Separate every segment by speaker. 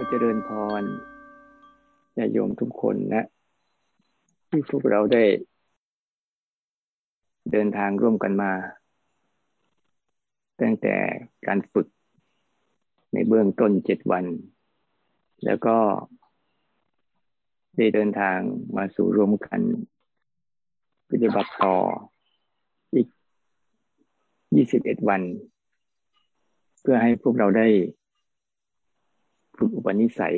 Speaker 1: ก็เจริญพรญาโยมทุกคนนะ ที่พวกเราได้ เดินทางร่วมกันมา ตั้งแต่การฝึกในเบื้องต้นเจ็ดวัน แล้วก็ ได้เดินทางมาสู่รวมกัน ปฏิบัติต่ออีกยี่สิบเอ็ดวัน เพื่อให้พวกเราได้ ฝึกอุปนิสัย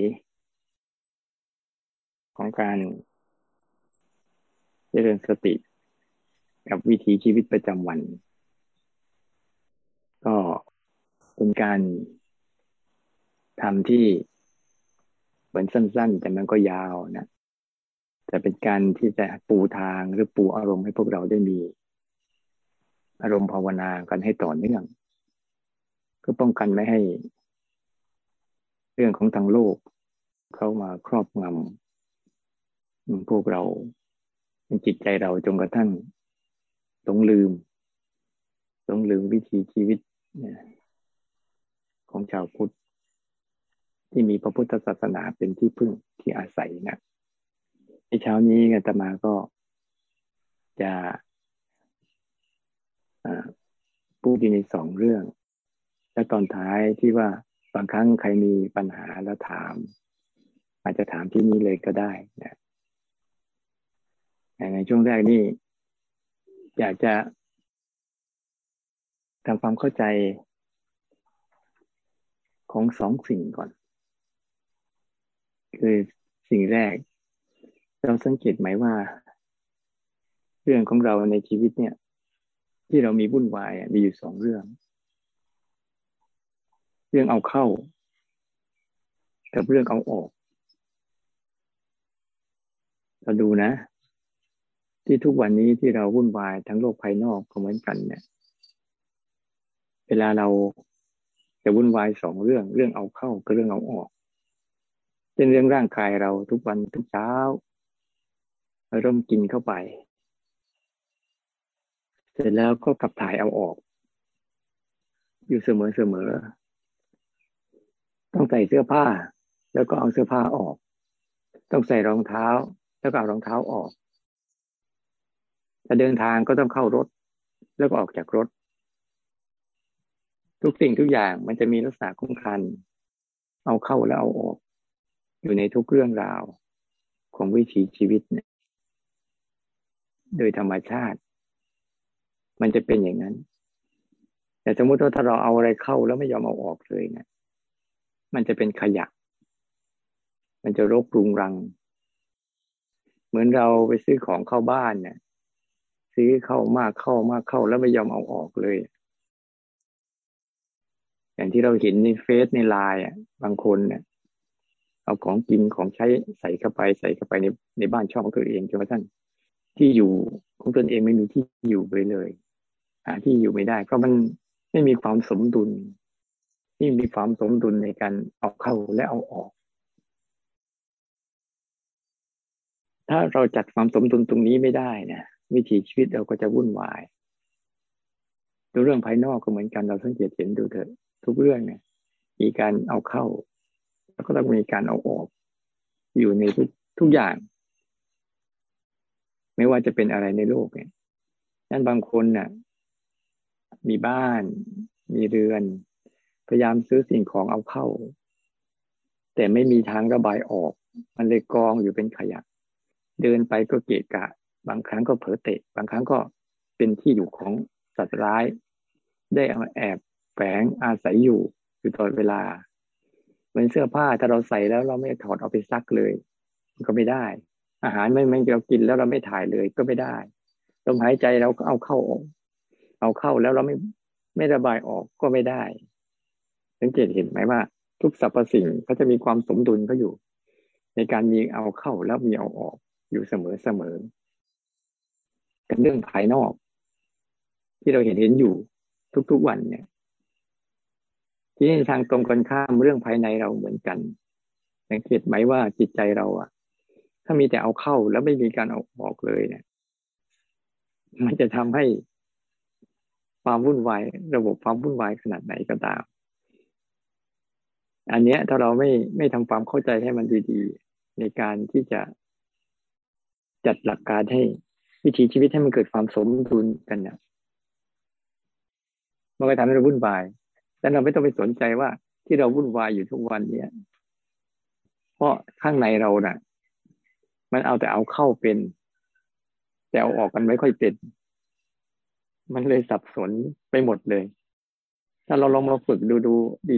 Speaker 1: ของการเจริญสติ กับวิถีชีวิตประจำวัน ก็เป็นการทำที่เหมือนสั้น ๆ แต่มันก็ยาวนะแต่เป็นการที่จะปูทางหรือปูอารมณ์ให้พวกเราได้มี อารมณ์ภาวนากันให้ต่อเนื่องเพื่อป้องกันไม่ให้ เรื่องของทางโลกเข้ามาครอบงำพวกเราจิตใจเราจงกระทั่งต้องลืม ต้องลืมวิธีชีวิตของชาวพุทธ ที่มีพระพุทธศาสนาเป็นที่พึ่งที่อาศัยนะในเช้านี้อาตมาก็จะพูดในสองเรื่อง และตอนท้ายที่ว่า บางครั้งใครมีปัญหาแล้วถาม อาจจะถามที่นี้เลยก็ได้นะในช่วงแรกนี่อยากจะทำความเข้าใจของสองสิ่งก่อน คือสิ่งแรก เราสังเกตไหมว่า เรื่องของเราในชีวิตเนี่ย ที่เรามีวุ่นวายมีอยู่สองเรื่อง เรื่องเอาเข้า กับเรื่องเอาออก เราดูนะ ที่ทุกวันนี้ที่เราวุ่นวายทั้งโลกภายนอกก็เหมือนกันเนี่ย เวลาเราจะวุ่นวายสองเรื่อง เรื่องเอาเข้ากับเรื่องเอาออกเป็นเรื่องร่างกายเราทุกวันทุกเช้าเริ่มกินเข้าไป เสร็จแล้วก็ขับถ่ายเอาออก อยู่เสมอเสมอ ต้องใส่เสื้อผ้า แล้วก็เอาเสื้อผ้าออก ต้องใส่รองเท้า แล้วก็เอารองเท้าออกจะเดินทางก็ต้องเข้ารถ แล้วก็ออกจากรถ ทุกสิ่งทุกอย่างมันจะมีลักษณะคุ้มคัน เอาเข้าแล้วเอาออก อยู่ในทุกเรื่องราวของวิถีชีวิตเนี่ย โดยธรรมชาติ มันจะเป็นอย่างนั้น แต่สมมติว่าถ้าเราเอาอะไรเข้าแล้วไม่ยอมเอาออกเลยเนะี่ย มันจะเป็นขยะ มันจะรกรุงรัง เหมือนเราไปซื้อของเข้าบ้านเนี่ย ซื้อเข้ามากเข้ามากเข้าแล้วไม่ยอมเอาออกเลย อย่างที่เราเห็นในเฟซในไลน์อะ บางคนเนี่ย เอาของกินของใช้ใส่เข้าไปใส่เข้าไปในในบ้านช่องตัวเองจนกระทั่งที่อยู่ของตนเองไม่มีที่อยู่ไปเลยหาที่อยู่ไม่ได้ เพราะมันไม่มีความสมดุล ที่มีความสมดุลในการเอาเข้าและเอาออก ถ้าเราจัดความสมดุลตรงนี้ไม่ได้นะวิถีชีวิตเราก็จะวุ่นวายดูเรื่องภายนอกก็เหมือนกันเราสังเกตเห็นดูเถอะ ทุกเรื่องเนี่ยมีการเอาเข้า แล้วก็ต้องมีการเอาออก อยู่ในทุกทุกอย่าง ไม่ว่าจะเป็นอะไรในโลกเนี่ยนั้นบางคนน่ะมีบ้าน มีเรือน พยายามซื้อสิ่งของเอาเข้า แต่ไม่มีทางระบายออก มันเลยกองอยู่เป็นขยะ เดินไปก็เกะกะ บางครั้งก็เผลอเตะ บางครั้งก็เป็นที่อยู่ของสัตว์ร้าย ได้เอาแอบแฝงอาศัยอยู่อยู่ตลอดเวลาเหมือนเสื้อผ้าถ้าเราใส่แล้วเราไม่ถอดเอาไปซักเลยก็ไม่ได้ อาหารไม่ไม่เรากินแล้วเราไม่ถ่ายเลยก็ไม่ได้ลมหายใจเราก็เอาเข้าออก เอาเข้าแล้วเราไม่ไม่ระบายออกก็ไม่ได้ สังเกตเห็นไหมว่า ทุกสรรพสิ่งเขาจะมีความสมดุลเขาอยู่ ในการมีเอาเข้าแล้วมีเอาออกอยู่เสมอเสมอเป็นเรื่องภายนอก ที่เราเห็นเห็นอยู่ทุกๆวันเนี่ย ที่ในทางตรงกันข้ามเรื่องภายในเราเหมือนกันสังเกตไหมว่าจิตใจเราอะถ้ามีแต่เอาเข้าแล้วไม่มีการเอาออกเลยเนี่ย มันจะทำให้ความวุ่นวาย ระบบความวุ่นวายขนาดไหนก็ตาม อันเนี้ยถ้าเราไม่ไม่ทำความเข้าใจให้มันดีๆ ในการที่จะจัดหลักการให้วิถีชีวิตให้มันเกิดความสมดุลกันเนี่ยมันก็ทำให้เราวุ่นวายแต่เราไม่ต้องไปสนใจว่าที่เราวุ่นวายอยู่ทุกวันเนี้ยเพราะข้างในเราน่ะ มันเอาแต่เอาเข้าเป็น แต่เอาออกกันไม่ค่อยเป็น มันเลยสับสนไปหมดเลย ถ้าเราลองมาฝึกดูดู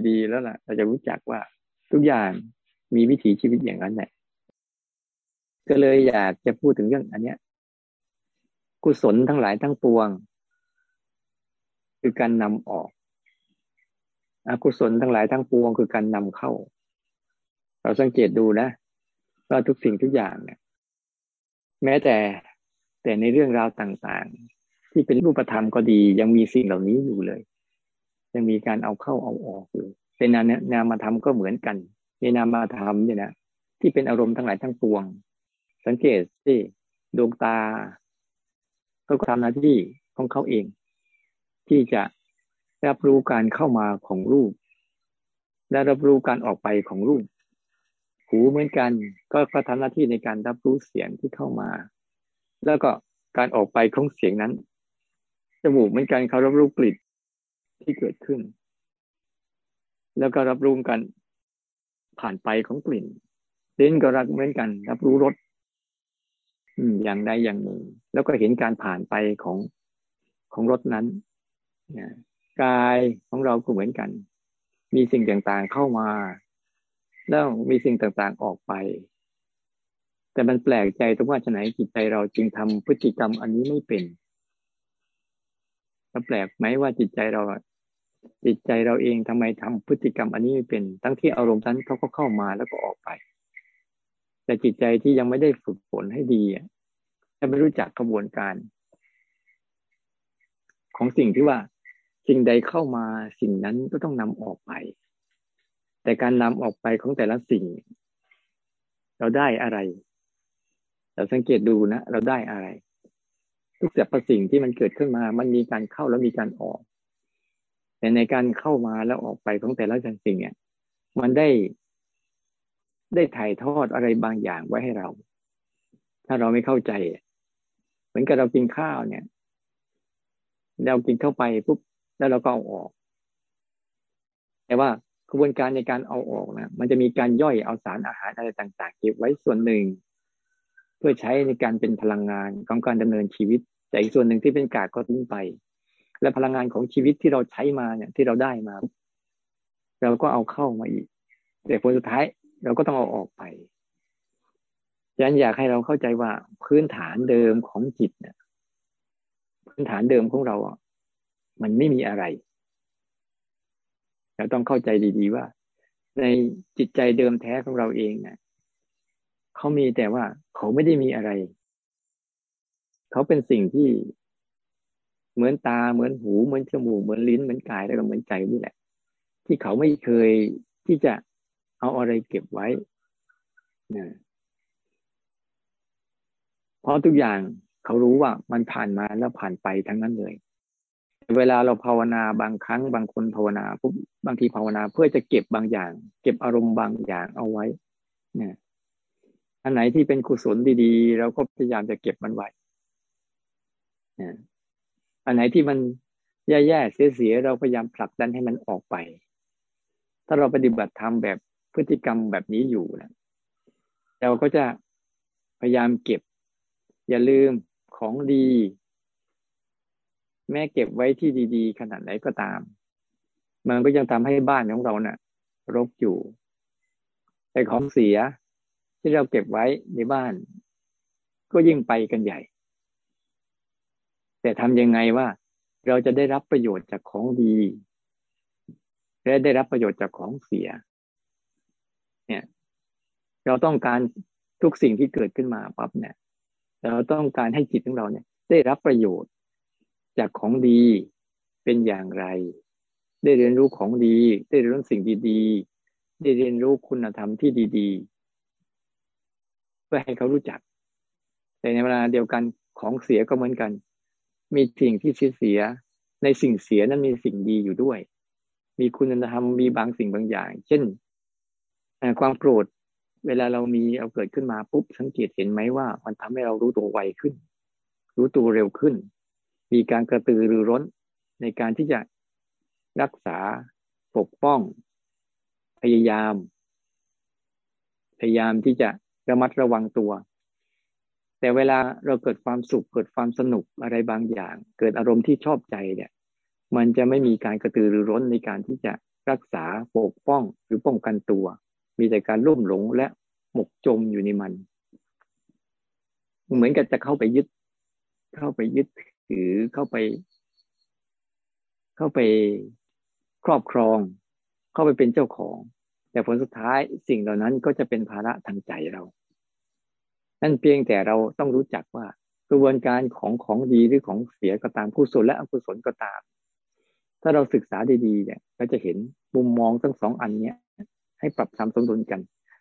Speaker 1: ดีๆ แล้วล่ะ เราจะรู้จักว่าทุกอย่างมีวิถีชีวิตอย่างนั้นแหละก็เลยอยากจะพูดถึงเรื่องอันเนี้ย กุศลทั้งหลายทั้งปวง คือการนำออกอกุศลทั้งหลายทั้งปวง คือการนำเข้า เราสังเกตดูนะว่าทุกสิ่งทุกอย่างเนี่ย แม้แต่แต่ในเรื่องราวต่างๆ ที่เป็นรูปธรรมก็ดียังมีสิ่งเหล่านี้อยู่เลย ยังมีการเอาเข้าเอาออกอยู่เป็นนานามธรรมก็เหมือนกันในนามธรรมเนี่ยนะที่เป็นอารมณ์ทั้งหลายทั้งปวง สังเกตสิดวงตา ก็ทำหน้าที่ของเขาเอง ที่จะรับรู้การเข้ามาของรูป และรับรู้การออกไปของรูป หูเหมือนกัน ก็ก็ทำหน้าที่ในการรับรู้เสียงที่เข้ามา แล้วก็การออกไปของเสียงนั้นจมูกเหมือนกันเขารับรู้กลิ่น ที่เกิดขึ้น แล้วก็รับรู้กัน ผ่านไปของกลิ่นเล่นก็รักเหมือนกัน รับรู้รสอย่างใดอย่างหนึ่ง แล้วก็เห็นการผ่านไปของของรถนั้นกายของเราก็เหมือนกัน มีสิ่งต่างๆเข้ามา แล้วมีสิ่งต่างๆออกไป แต่มันแปลกใจตรงว่าฉะไหนจิตใจเราจึงทำพฤติกรรมอันนี้ไม่เป็นแล้วแปลกไหมว่าจิตใจเรา จิตใจเราเองทำไมทำพฤติกรรมอันนี้ไม่เป็น ทั้งที่อารมณ์นั้นเขาก็เข้ามาแล้วก็ออกไป แต่จิตใจที่ยังไม่ได้ฝึกฝนให้ดีจะไม่รู้จักกระบวนการ ของสิ่งที่ว่า สิ่งใดเข้ามาสิ่งนั้นก็ต้องนำออกไป แต่การนำออกไปของแต่ละสิ่ง เราได้อะไร เราสังเกตดูนะ เราได้อะไร ทุกสรรพสิ่งที่มันเกิดขึ้นมา มันมีการเข้าแล้วมีการออก แต่ในการเข้ามาแล้วออกไปของแต่ละสิ่งเนี่ย มันได้ได้ถ่ายทอดอะไรบางอย่างไว้ให้เรา ถ้าเราไม่เข้าใจ เหมือนกับเรากินข้าวเนี่ย เรากินเข้าไปปุ๊บแล้วเราก็เอาออก แต่ว่ากระบวนการในการเอาออกนะมันจะมีการย่อยเอาสารอาหารอะไรต่างๆเก็บไว้ส่วนหนึ่ง เพื่อใช้ในการเป็นพลังงานของการดำเนินชีวิต แต่อีกส่วนหนึ่งที่เป็นกากก็ทิ้งไป และพลังงานของชีวิตที่เราใช้มาเนี่ยที่เราได้มา เราก็เอาเข้ามาอีก แต่ผลสุดท้ายเราก็ต้องเอาออกไปฉันอยากให้เราเข้าใจว่าพื้นฐานเดิมของจิตเนี่ยพื้นฐานเดิมของเราอะมันไม่มีอะไร เราต้องเข้าใจดีๆว่า ในจิตใจเดิมแท้ของเราเองเนี่ยเขามีแต่ว่าเขาไม่ได้มีอะไร เขาเป็นสิ่งที่ เหมือนตาเหมือนหูเหมือนจมูกเหมือนลิ้นเหมือนกายแล้วก็เหมือนใจนี่แหละ ที่เขาไม่เคยที่จะเอาอะไรเก็บไว้นะเพราะทุกอย่างเขารู้ว่ามันผ่านมาแล้วผ่านไปทั้งนั้นเลย เวลาเราภาวนาบางครั้งบางคนภาวนาปุ๊บบางทีภาวนาเพื่อจะเก็บบางอย่าง เก็บอารมณ์บางอย่างเอาไว้เนี่ยอันไหนที่เป็นกุศลดีๆ เราก็พยายามจะเก็บมันไว้ อันไหนที่มันแย่ๆเสียๆเราพยายามผลักดันให้มันออกไป ถ้าเราปฏิบัติธรรมแบบพฤติกรรมแบบนี้อยู่นะเราก็จะพยายามเก็บ อย่าลืมของดี แม้เก็บไว้ที่ดีๆ ขนาดไหนก็ตาม มันก็ยังทำให้บ้านของเราเนะ่ะ รกอยู่แต่ของเสียที่เราเก็บไว้ในบ้าน ก็ยิ่งไปกันใหญ่ แต่ทำยังไงว่า เราจะได้รับประโยชน์จากของดี และได้รับประโยชน์จากของเสีย เนี่ย เราต้องการทุกสิ่งที่เกิดขึ้นมาปั๊บเนี่ย เราต้องการให้จิตของเราเนี่ย ได้รับประโยชน์จากของดีเป็นอย่างไร ได้เรียนรู้ของดี ได้เรียนรู้สิ่งดีๆ ได้เรียนรู้คุณธรรมที่ดีๆ เพื่อให้เขารู้จัก แต่ในเวลาเดียวกันของเสียก็เหมือนกัน มีสิ่งที่เสีย ในสิ่งเสียนั้นมีสิ่งดีอยู่ด้วย มีคุณธรรมมีบางสิ่งบางอย่าง เช่นความโกรธเวลาเรามีเอาเกิดขึ้นมาปุ๊บสังเกตเห็นไหมว่า มันทำให้เรารู้ตัวไวขึ้น รู้ตัวเร็วขึ้น มีการกระตือรือร้นในการที่จะรักษาปกป้อง พยายาม พยายามที่จะระมัดระวังตัว แต่เวลาเราเกิดความสุขเกิดความสนุกอะไรบางอย่าง เกิดอารมณ์ที่ชอบใจเนี่ย มันจะไม่มีการกระตือรือร้นในการที่จะรักษาปกป้องหรือป้องกันตัว มีแต่การร่วมหลงและหมกจมอยู่ในมัน เหมือนกับจะเข้าไปยึด เข้าไปยึดถือเข้าไป เข้าไปครอบครอง เข้าไปเป็นเจ้าของ แต่ผลสุดท้ายสิ่งเหล่านั้นก็จะเป็นภาระทางใจเรา นั่นเพียงแต่เราต้องรู้จักว่ากระบวนการของของดีหรือของเสียก็ตามกุศลและอกุศลก็ตาม ถ้าเราศึกษาดีๆเนี่ยเราจะเห็นมุมมองทั้งสองอันเนี้ยให้ปรับทำสมดุลกัน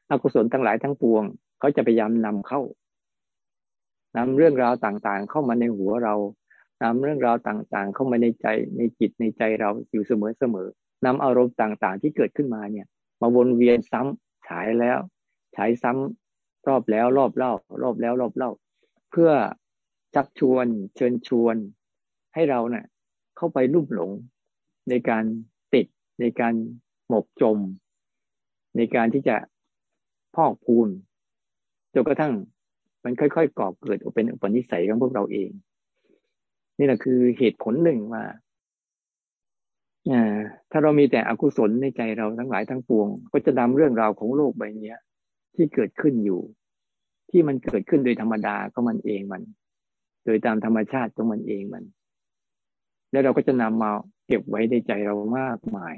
Speaker 1: อกุศลทั้งหลายทั้งปวงเขาจะพยายามนำเข้านำเรื่องราวต่างๆ เข้ามาในหัวเรานำเรื่องราวต่างๆ เข้ามาในใจในจิตในใจเราอยู่เสมอๆนำอารมณ์ต่างๆ ที่เกิดขึ้นมาเนี่ย มาวนเวียนซ้ำฉายแล้วฉายซ้ำ รอบแล้วรอบเล่ารอบแล้วรอบเล่า เพื่อชักชวน เชิญชวน ให้เราเนะ่ยเข้าไปลุ่มหลง ในการติดในการหมกจม ในการที่จะพอกพูนจนกระทั่งมันค่อยๆก่อเกิดเป็นอุปนิสัยของพวกเราเอง นี่แหละคือเหตุผลหนึ่งว่าถ้าเรามีแต่อกุศลในใจเราทั้งหลายทั้งปวง ก็จะนำเรื่องราวของโลกใบนี้ ที่เกิดขึ้นอยู่ ที่มันเกิดขึ้นโดยธรรมดาก็มันเองมัน โดยตามธรรมชาติของมันเองมัน แล้วเราก็จะนำมาเก็บไว้ในใจเรามากมาย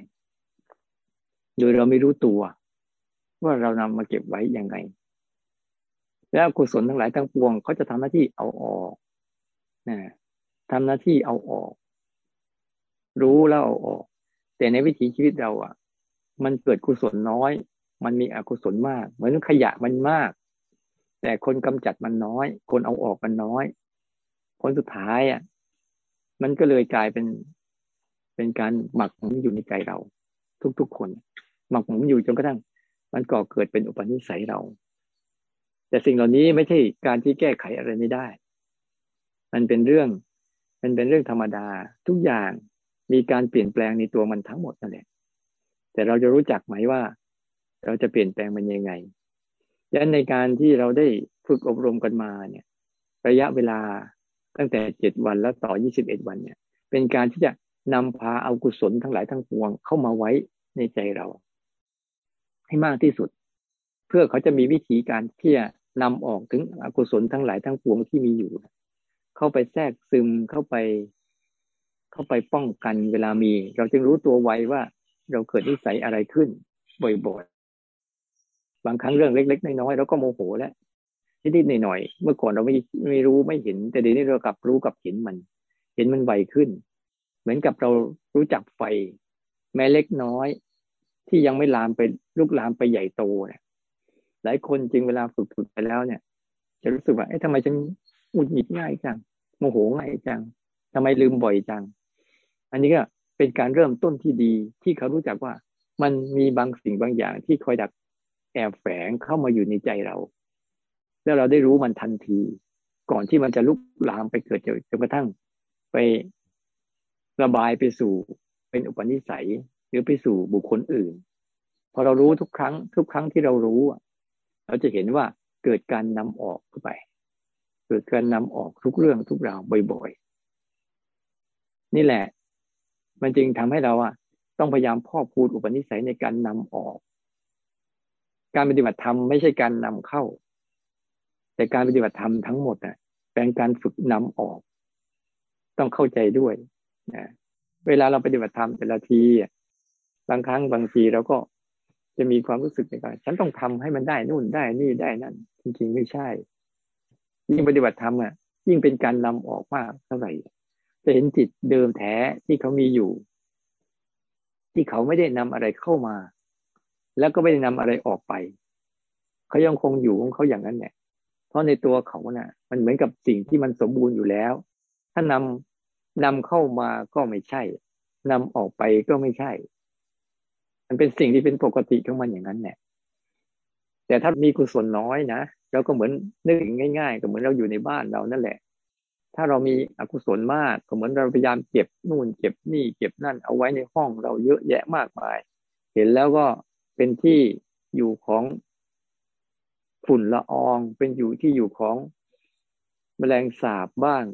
Speaker 1: โดยเราไม่รู้ตัว ว่าเรานำมาเก็บไว้ยังไง แล้วกุศลทั้งหลายทั้งปวงเขาจะทำหน้าที่เอาออกนะทำหน้าที่เอาออก รู้แล้วเอาออก แต่ในวิถีชีวิตเราอะ มันเกิดกุศลน้อย มันมีอกุศลมาก เหมือนขยะมันมาก แต่คนกำจัดมันน้อย คนเอาออกมันน้อยคนสุดท้ายอะ มันก็เลยกลายเป็นเป็นการหมักหมมอยู่ในใจเรา ทุกๆคน หมักหมมอยู่จนกระทั่ง มันก่อเกิดเป็นอุปนิสัยเรา แต่สิ่งเหล่านี้ไม่ใช่การที่แก้ไขอะไรไม่ได้ มันเป็นเรื่อง มันเป็นเรื่องธรรมดา ทุกอย่างมีการเปลี่ยนแปลงในตัวมันทั้งหมดนั่นแหละแต่เราจะรู้จักไหมว่า เราจะเปลี่ยนแปลงมันยังไงดังนั้นในการที่เราได้ฝึกอบรมกันมาเนี่ย ระยะเวลาตั้งแต่เจ็ดวันแล้วต่อยี่สิบเอ็ดวันเนี่ย เป็นการที่จะนำพาเอากุศลทั้งหลายทั้งปวงเข้ามาไว้ในใจเรา ให้มากที่สุด เพื่อเขาจะมีวิธีการที่จะนำออกถึงอกุศลทั้งหลายทั้งปวงที่มีอยู่ เข้าไปแทรกซึมเข้าไป เข้าไปป้องกันเวลามี เราจึงรู้ตัวไวว่าเราเกิดนิสัยอะไรขึ้นบ่อย บางครั้งเรื่องเล็ก ๆ น้อยๆเราก็โมโหแล้วนิดๆหน่อยๆเมื่อก่อนเราไม่ไม่รู้ไม่เห็น แต่เดี๋ยวนี้เรากลับรู้กับเห็นมัน เห็นมันไวขึ้น เหมือนกับเรารู้จักไฟ แม้เล็กน้อย ที่ยังไม่ลามไปลุกลามไปใหญ่โตเนี่ยหลายคนจริงเวลาฝึกฝึกไปแล้วเนี่ย จะรู้สึกว่าเอ๊ะทำไมฉันอุดหงิดง่ายจังโมโหง่ายจังทำไมลืมบ่อยจัง อันนี้ก็เป็นการเริ่มต้นที่ดีที่เขารู้จักว่า มันมีบางสิ่งบางอย่างที่คอยดัก แอบแฝงเข้ามาอยู่ในใจเรา แล้วเราได้รู้มันทันที ก่อนที่มันจะลุกลามไปเกิดจนกระทั่ง ไประบายไปสู่เป็นอุปนิสัย หรือไปสู่บุคคลอื่น พอเรารู้ทุกครั้ง ทุกครั้งที่เรารู้ เราจะเห็นว่าเกิดการนำออกเข้าไป เกิดการนำออกทุกเรื่องทุกราวบ่อยๆ นี่แหละ มันจึงทำให้เราอะต้องพยายามพ่อพูดอุปนิสัยในการนำออก การปฏิบัติธรรมไม่ใช่การนำเข้า แต่การปฏิบัติธรรมทั้งหมดอะเป็นการฝึกนำออก ต้องเข้าใจด้วยนะเวลาเราปฏิบัติธรรมแต่ละทีบางครั้งบางทีเราก็จะมีความรู้สึกในการฉันต้องทำให้มันได้นู่นได้นี่ได้นั่น จริงๆไม่ใช่ ยิ่งปฏิบัติธรรมอะ ยิ่งเป็นการนำออกมากเท่าไหร่จะเห็นจิตเดิมแท้ที่เขามีอยู่ ที่เขาไม่ได้นำอะไรเข้ามา แล้วก็ไม่ได้นำอะไรออกไปเขายังคงอยู่ของเขาอย่างนั้นแหละเพราะในตัวเขานะ่ะ มันเหมือนกับสิ่งที่มันสมบูรณ์อยู่แล้ว ถ้านำนำเข้ามาก็ไม่ใช่นำออกไปก็ไม่ใช่ มันเป็นสิ่งที่เป็นปกติของมันอย่างนั้นแหละแต่ถ้ามีกุศลน้อยนะเราก็เหมือนนึกง่าย ๆ ก็เหมือนเราอยู่ในบ้านเรานั่นแหละ ถ้าเรามีอกุศลมากก็เหมือนเราพยายามเก็บนู่นเก็บนี่เก็บนั่นเอาไว้ในห้องเราเยอะแยะมากมาย เห็นแล้วก็ เป็นที่อยู่ของฝุ่นละออง เป็นอยู่ที่อยู่ของแมลงสาบบ้าง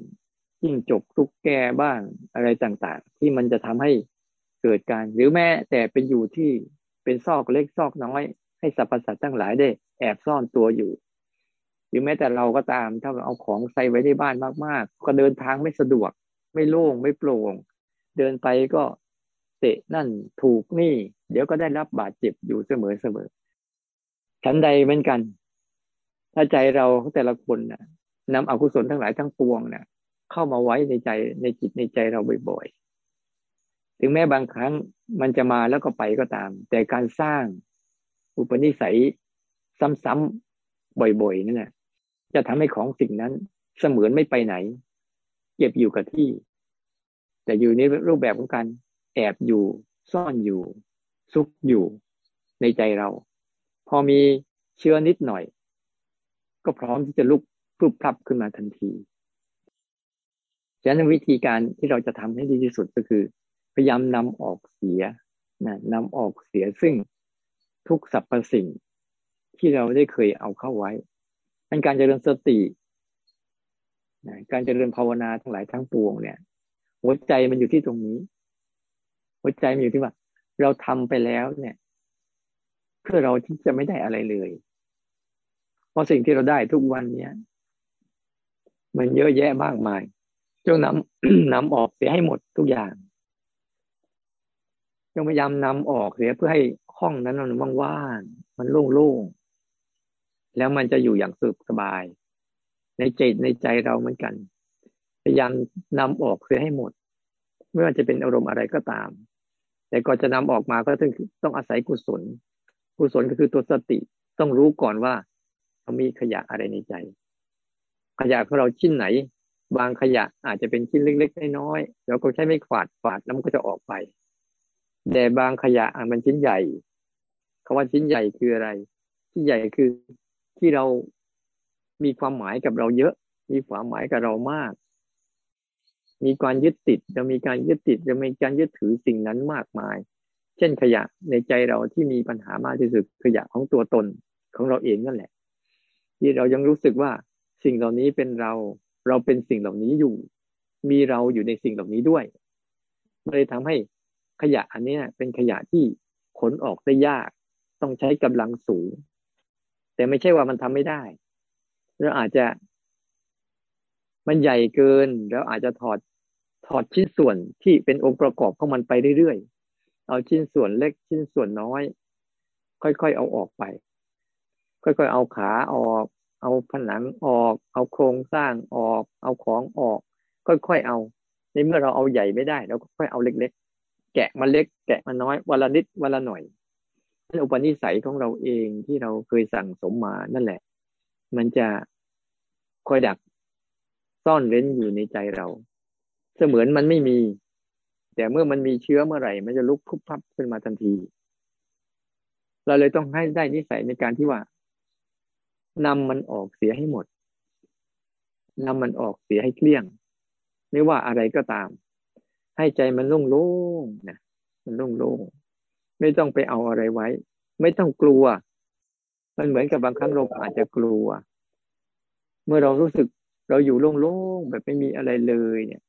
Speaker 1: ยิ่งจกทุกแกบ้างอะไรต่างๆ ที่มันจะทำให้เกิดการ หรือแม้แต่เป็นอยู่ที่เป็นซอกเล็กซอกน้อย ให้สรรพสัตว์ทั้งหลายได้ แอบซ่อนตัวอยู่ หรือแม้แต่เราก็ตามถ้าเราเอาของใส่ไว้ในบ้านมาก ๆ ก็เดินทางไม่สะดวก ไม่โล่งไม่โปร่ง เดินไปก็ เตะนั่นถูกนี่ เดี๋ยวก็ได้รับบาดเจ็บอยู่เสมอเสมอชั้นใดเหมือนกัน ถ้าใจเราแต่ละคนนะนำอกุศลทั้งหลายทั้งปวงนะเข้ามาไว้ในใจในจิตในใจเราบ่อยๆ ถึงแม้บางครั้งมันจะมาแล้วก็ไปก็ตาม แต่การสร้างอุปนิสัยซ้ำๆบ่อยๆนั่นแหละจะทำให้ของสิ่งนั้นเสมือนไม่ไปไหน เก็บอยู่กับที่ แต่อยู่ในรูปแบบของการ แอบอยู่ ซ่อนอยู่ ซุกอยู่ในใจเรา พอมีเชื้อนิดหน่อย ก็พร้อมที่จะลุกพรุบพรับขึ้นมาทันทีฉะนั้นวิธีการที่เราจะทำให้ดีที่สุดก็คือ พยายามนำออกเสียนะนำออกเสียซึ่งทุกสรรพสิ่งที่เราได้เคยเอาเข้าไว้ันการเจริญสตินะการเจริญภาวนาทั้งหลายทั้งปวงเนี่ย หัวใจมันอยู่ที่ตรงนี้ หัวใจมันอยู่ที่ว่า เราทำไปแล้วเนี่ย เพื่อเราที่จะไม่ได้อะไรเลยเพราะสิ่งที่เราได้ทุกวันเนี้ยมันเยอะแยะมากมายจงนำนำออกเสียให้หมดทุกอย่างจงพยายามนำออกเสียเพื่อให้ห้องนั้นมันว่างๆมันโล่งๆแล้วมันจะอยู่อย่างสุขสบาย ในใจในใจเราเหมือนกัน พยายามนำออกเสียให้หมด ไม่ว่าจะเป็นอารมณ์อะไรก็ตาม แต่ก่อนจะนำออกมาก็ต้องต้องอาศัยกุศล กุศลก็คือตัวสติต้องรู้ก่อนว่าเรามีขยะอะไรในใจ ขยะของเราชิ้นไหน บางขยะอาจจะเป็นชิ้นเล็กๆน้อยๆเราก็ใช้ไม่ขวาดขวาดแล้วมันก็จะออกไป แต่บางขยะมันชิ้นใหญ่คำว่าชิ้นใหญ่คืออะไรชิ้นใหญ่คือที่เรามีความหมายกับเราเยอะ มีความหมายกับเรามาก มีการยึดติดจะมีการยึดติดจะมีการยึดถือสิ่งนั้นมากมาย เช่นขยะในใจเราที่มีปัญหามากที่สุดขยะของตัวตนของเราเองนั่นแหละ ที่เรายังรู้สึกว่าสิ่งเหล่านี้เป็นเราเราเป็นสิ่งเหล่านี้อยู่ มีเราอยู่ในสิ่งเหล่านี้ด้วยมันเลยทำให้ขยะอันนี้เป็นขยะที่ขนออกได้ยาก ต้องใช้กำลังสูง แต่ไม่ใช่ว่ามันทำไม่ได้เราอาจจะ มันใหญ่เกินแล้วอาจจะถอดถอดชิ้นส่วนที่เป็นองค์ประกอบของมันไปเรื่อยๆ เอาชิ้นส่วนเล็กชิ้นส่วนน้อย ค่อยๆเอาออกไป ค่อยๆเอาขาออก เอาผนังออก เอาโครงสร้างออก เอาของออก ค่อยๆเอา ในเมื่อเราเอาใหญ่ไม่ได้เราก็ค่อยเอาเล็ก ๆ แกะมาเล็ก แกะมาน้อยวันละนิดวันละหน่อยนั่นอุปนิสัยของเราเองที่เราเคยสั่งสมมานั่นแหละ มันจะคอยดัก ซ่อนเร้นอยู่ในใจเรา เสมือนมันไม่มี แต่เมื่อมันมีเชื้อเมื่อไหร่ มันจะลุกพุบพับขึ้นมาทันที เราเลยต้องให้ได้นิสัยในการที่ว่านำมันออกเสียให้หมดนำมันออกเสียให้เกลี้ยง ไม่ว่าอะไรก็ตาม ให้ใจมันโล่งๆนะมันโล่งๆไม่ต้องไปเอาอะไรไว้ ไม่ต้องกลัว มันเหมือนกับบางครั้งเราอาจจะกลัว เมื่อเรารู้สึก เราอยู่โล่งๆแบบไม่มีอะไรเลยเนี่ย